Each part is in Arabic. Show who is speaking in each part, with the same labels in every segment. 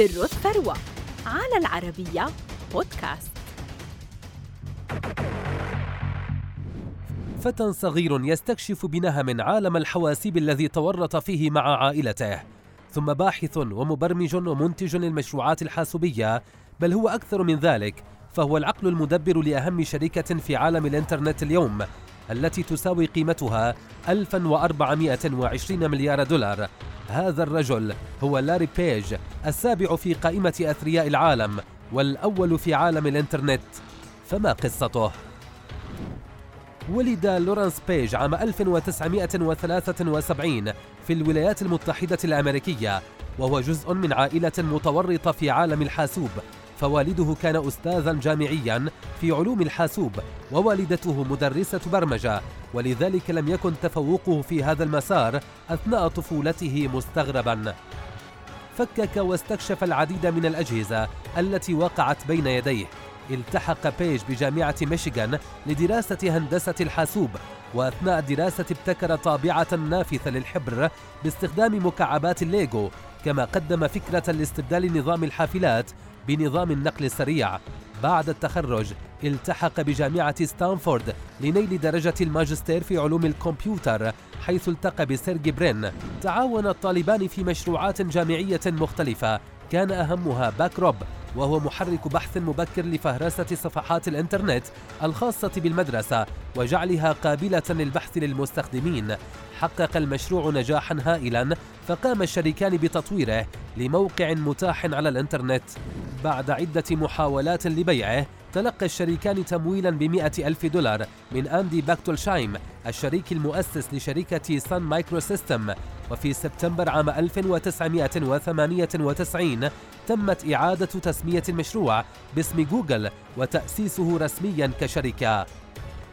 Speaker 1: سر الثروة على العربية بودكاست.
Speaker 2: فتى صغير يستكشف بنهم عالم الحواسيب الذي تورط فيه مع عائلته ثم باحث ومبرمج ومنتج للمشروعات الحاسوبية بل هو أكثر من ذلك فهو العقل المدبر لأهم شركة في عالم الإنترنت اليوم التي تساوي قيمتها 1420 مليار دولار. هذا الرجل هو لاري بيج السابع في قائمة أثرياء العالم والأول في عالم الإنترنت فما قصته؟ ولد لورانس بيج عام 1973 في الولايات المتحدة الأمريكية وهو جزء من عائلة متورطة في عالم الحاسوب فوالده كان أستاذا جامعيا في علوم الحاسوب ووالدته مدرسة برمجة ولذلك لم يكن تفوقه في هذا المسار أثناء طفولته مستغربا. فكك واستكشف العديد من الأجهزة التي وقعت بين يديه. التحق بيج بجامعة ميشيغان لدراسة هندسة الحاسوب وأثناء الدراسة ابتكر طابعة نافذة للحبر باستخدام مكعبات الليغو كما قدم فكرة لاستبدال نظام الحافلات بنظام النقل السريع. بعد التخرج التحق بجامعة ستانفورد لنيل درجة الماجستير في علوم الكمبيوتر حيث التقى بسيرجي برين تعاون الطالبان في مشروعات جامعية مختلفة. كان أهمها باكروب وهو محرك بحث مبكر لفهرسة صفحات الإنترنت الخاصة بالمدرسة وجعلها قابلة للبحث للمستخدمين. حقق المشروع نجاحا هائلا فقام الشريكان بتطويره لموقع متاح على الإنترنت. بعد عدة محاولات لبيعه تلقى الشريكان تمويلا بمئة ألف دولار من أندي باكتولشايم الشريك المؤسس لشركة سان مايكرو سيستم وفي سبتمبر عام 1998 تمت إعادة تسمية المشروع باسم جوجل وتأسيسه رسميا كشركة.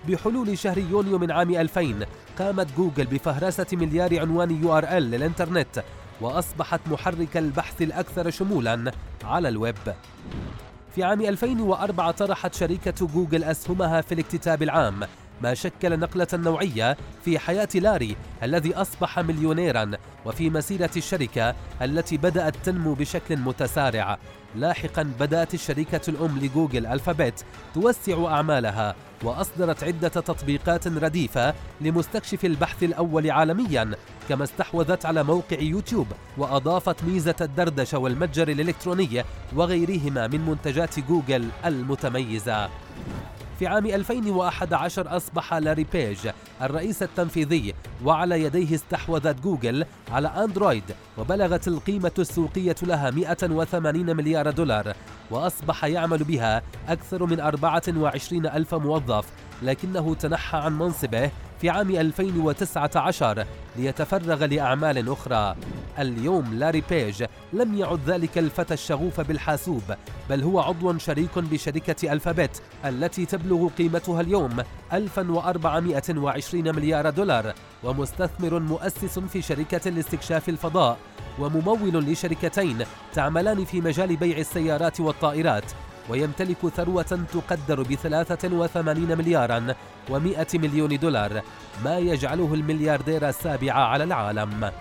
Speaker 2: بحلول شهر يونيو من عام 2000 قامت جوجل بفهرسة مليار عنوان URL للإنترنت وأصبحت محرك البحث الأكثر شمولا. على الويب. في عام 2004 طرحت شركة جوجل أسهمها في الاكتتاب العام. ما شكل نقلة نوعية في حياة لاري الذي أصبح مليونيرا وفي مسيرة الشركة التي بدأت تنمو بشكل متسارع. لاحقا بدأت الشركة الأم لجوجل ألفابت توسع أعمالها وأصدرت عدة تطبيقات رديفة لمستكشف البحث الأول عالميا كما استحوذت على موقع يوتيوب وأضافت ميزة الدردشة والمتجر الإلكتروني وغيرهما من منتجات جوجل المتميزة. في عام 2011 أصبح لاري بيج الرئيس التنفيذي وعلى يديه استحوذت جوجل على أندرويد وبلغت القيمة السوقية لها 180 مليار دولار وأصبح يعمل بها أكثر من 24 ألف موظف لكنه تنحى عن منصبه في عام 2019 ليتفرغ لأعمال أخرى. اليوم لاري بيج لم يعد ذلك الفتى الشغوف بالحاسوب بل هو عضو شريك بشركة ألفابت التي تبلغ قيمتها اليوم 1420 مليار دولار ومستثمر مؤسس في شركة لاستكشاف الفضاء وممول لشركتين تعملان في مجال بيع السيارات والطائرات. ويمتلك ثروة تقدر ب 83 مليارا و100 مليون دولار ما يجعله الملياردير السابع على العالم.